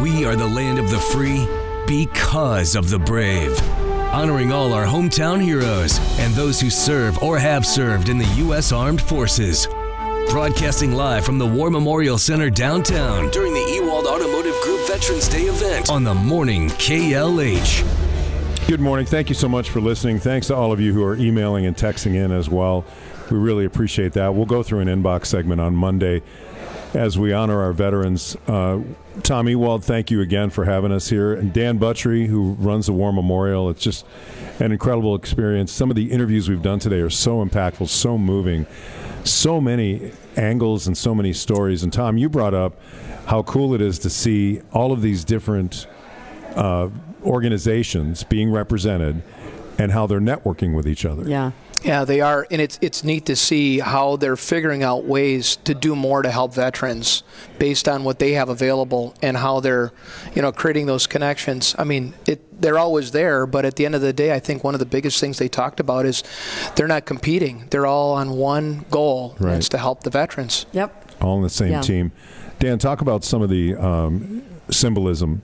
We are the land of the free because of the brave. Honoring all our hometown heroes and those who serve or have served in the U.S. Armed Forces. Broadcasting live from the War Memorial Center downtown during the Ewald Automotive Group Veterans Day event on the morning KLH. Good morning. Thank you so much for listening. Thanks to all of you who are emailing and texting in as well. We really appreciate that. We'll go through an inbox segment on Monday as we honor our veterans. Uh, Tom Ewald, thank you again for having us here. And Dan Buttery, who runs the War Memorial. It's just an incredible experience. Some of the interviews we've done today are so impactful, so moving, so many angles and so many stories. And Tom, you brought up how cool it is to see all of these different uh, organizations being represented and how they're networking with each other. Yeah. Yeah, they are, and it's it's neat to see how they're figuring out ways to do more to help veterans based on what they have available and how they're, you know, creating those connections. I mean, it they're always there, but at the end of the day, I think one of the biggest things they talked about is they're not competing. They're all on one goal, Right. and it's to help the veterans. Yep. all on the same Yeah. team. Dan, talk about some of the um, symbolism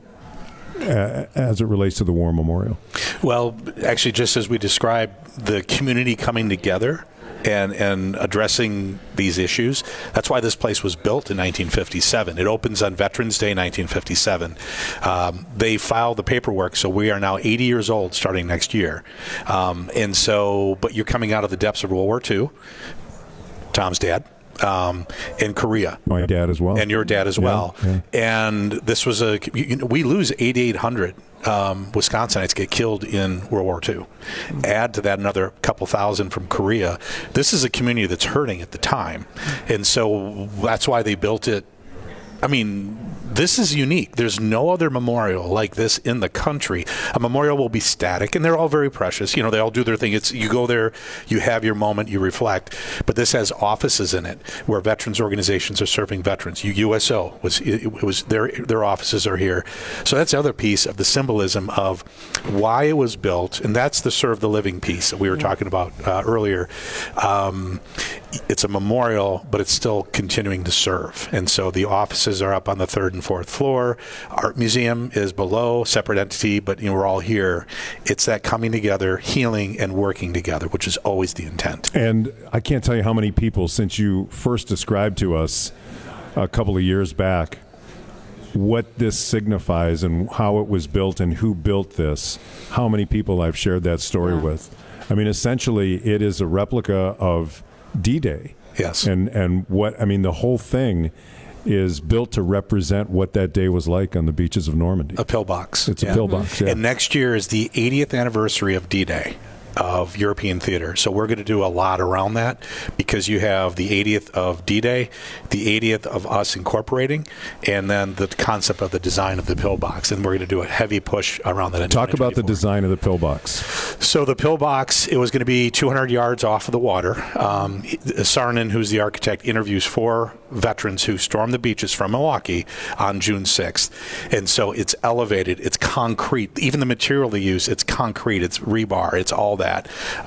as it relates to the War Memorial. Well, actually, just as we described, the community coming together and, and addressing these issues. That's why this place was built in 1957. It opens on Veterans Day 1957. Um, they filed the paperwork, so we are now 80 years old starting next year. Um, and so, but you're coming out of the depths of World War II. Tom's dad. Um, in Korea, My dad as well. and your dad as Yeah, well. yeah. And this was a you know, we lose 8,800 um, Wisconsinites get killed in World War II. Add to that another couple thousand from Korea. This is a community that's hurting at the time, and so that's why they built it. I mean, this is unique. There's no other memorial like this in the country. A memorial will be static, and they're all very precious. You know, they all do their thing. It's you go there, you have your moment, you reflect. But this has offices in it where veterans organizations are serving veterans. USO was it was their their offices are here. So that's the other piece of the symbolism of why it was built, and that's the serve the living piece that we were talking about uh, earlier. Um, it's a memorial, but it's still continuing to serve. And so the offices are up on the third and fourth floor. Art museum is below, separate entity, but you know we're all here. It's that coming together, healing, and working together, which is always the intent. And I can't tell you how many people, since you first described to us a couple of years back what this signifies and how it was built and who built this, how many people I've shared that story Yeah. with. I mean, essentially, it is a replica of D Day. Yes. And, and what, I mean, the whole thing is built to represent what that day was like on the beaches of Normandy. A pillbox. It's a pillbox, mm-hmm. yeah. And next year is the 80th anniversary of D-Day of European theater. So we're going to do a lot around that because you have the 80th of D-Day, the 80th of us incorporating, and then the concept of the design of the pillbox. And we're going to do a heavy push around that. Talk about the design of the pillbox. So the pillbox, it was going to be 200 yards off of the water. Um, Saarinen, who's the architect, interviews four veterans who stormed the beaches from Milwaukee on June 6th. And so it's elevated, it's concrete. Even the material they use, it's concrete, it's rebar, it's all that.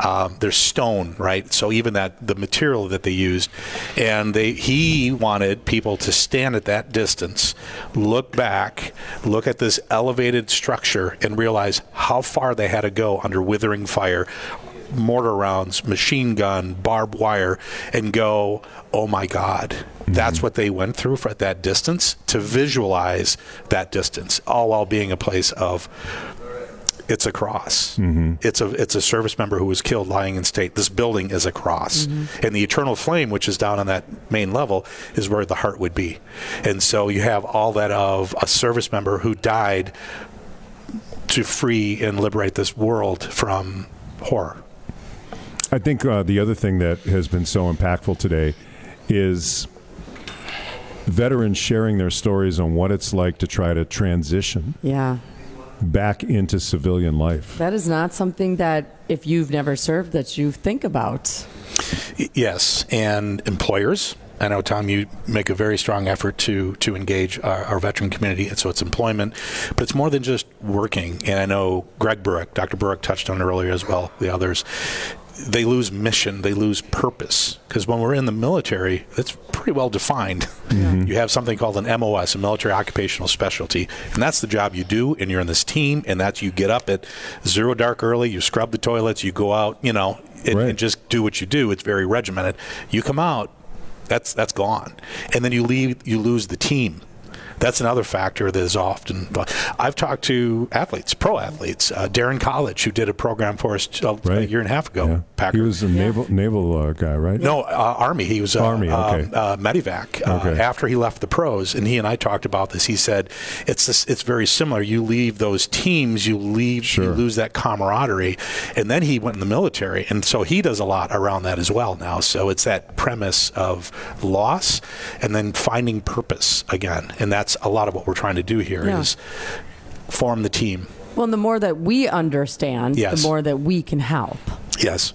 Um, there's stone, right? So even that, the material that they used. And they, he wanted people to stand at that distance, look back, look at this elevated structure, and realize how far they had to go under withering fire, mortar rounds, machine gun, barbed wire, and go, oh my God. That's what they went through for at that distance to visualize that distance, all while being a place of it's a cross. Mm-hmm. It's a it's a service member who was killed lying in state. This building is a cross, and the eternal flame, which is down on that main level, is where the heart would be. And so you have all that of a service member who died to free and liberate this world from horror. I think uh, the other thing that has been so impactful today is veterans sharing their stories on what it's like to try to transition Yeah. Back into civilian life. That is not something that, if you've never served, that you think about. Yes, and employers. I know, Tom, you make a very strong effort to to engage our, our veteran community, and so it's employment, but it's more than just working. And I know Greg Burrick, Dr. Burrick touched on it earlier as well, the others. They lose mission, they lose purpose. Because when we're in the military, it's pretty well defined. Mm-hmm. You have something called an MOS, a military occupational specialty, and that's the job you do. And you're in this team, and that's you get up at zero dark early, you scrub the toilets, you go out, you know, and, Right. and just do what you do. It's very regimented. You come out, that's that's gone, and then you leave, you lose the team. That's another factor that is often. I've talked to athletes, pro athletes, uh, Darren College, who did a program for us a, a year and a half ago. Yeah. Packer. He was a naval naval uh, guy, right? No, uh, Army. He was uh, Army, okay. um, uh, Medivac. Uh, Okay. After he left the pros, and he and I talked about this. He said it's this, it's very similar. You leave those teams, you leave, Sure. you lose that camaraderie, and then he went in the military, and so he does a lot around that as well now. So it's that premise of loss, and then finding purpose again, and that's a lot of what we're trying to do here is Yeah. form the team. Well, and the more that we understand, Yes. the more that we can help. Yes,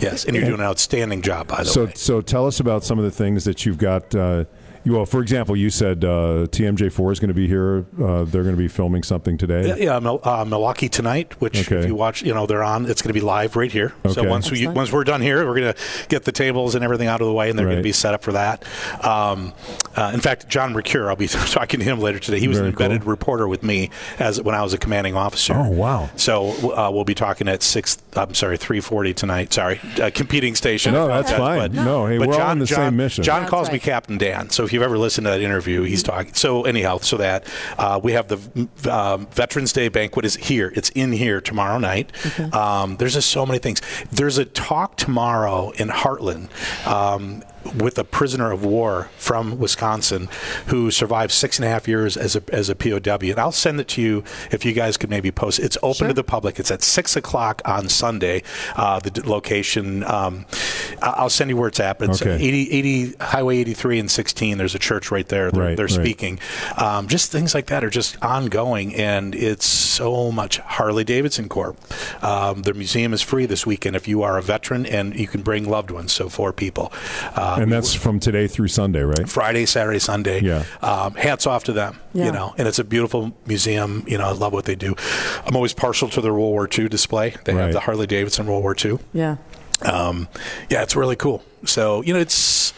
yes, and you're doing an outstanding job, by the So, way. so tell us about some of the things that you've got. Uh, you, well, for example, you said uh, TMJ4 is going to be here. Uh, they're going to be filming something today. Yeah, yeah Mil- uh, Milwaukee tonight, which Okay. if you watch, you know they're on. It's going to be live right here. Okay. So once we once we're done here, we're going to get the tables and everything out of the way, and they're going to be set up for that. Um, uh, in fact, John Mercure, I'll be talking to him later today. He was Very an embedded cool. reporter with me as when I was a commanding officer. Oh, wow. So uh, we'll be talking at six. I'm sorry, three forty tonight. Sorry, uh, competing station. No, that's fine. No, hey, we're all on the same mission. John That's calls me. Captain Dan. So if you've ever listened to that interview, he's talking. So anyhow, so that uh, we have the um, Veterans Day banquet is here. It's in here tomorrow night. Um, there's just so many things. There's a talk tomorrow in Hartland. Um, with a prisoner of war from Wisconsin who survived six and a half years as a, as a POW. And I'll send it to you if you guys could maybe post. It's open to the public. It's at six o'clock on Sunday. Uh, the location, um, I'll send you where it's at. But it's Okay. 80, 80 Highway 83 and 16. There's a church right there. They're, Right, they're right. speaking. Um, just things like that are just ongoing, and it's so much Harley Davidson Corp. Um, their museum is free this weekend if you are a veteran, and you can bring loved ones. So four people. Uh, and that's from today through Sunday, right? Friday, Saturday, Sunday. Yeah. Um, hats off to them. Yeah. You know, and it's a beautiful museum. You know, I love what they do. I'm always partial to their World War II display. They Right. have the Harley Davidson World War II. Yeah. Um, yeah, it's really cool. So you know, it's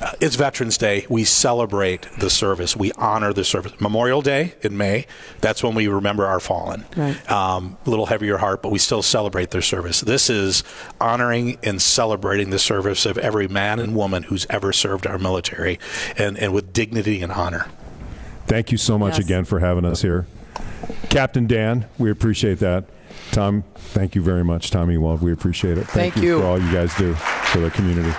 uh, it's Veterans Day. We celebrate the service. We honor the service. Memorial Day in May. That's when we remember our fallen. Right. Um, a little heavier heart, but we still celebrate their service. This is honoring and celebrating the service of every man and woman who's ever served our military, and and with dignity and honor. Thank you so much Yes. again for having us here. Captain Dan, we appreciate that. Tom, thank you very much. Tom Ewald, we appreciate it. Thank you you. for all you guys do for the community.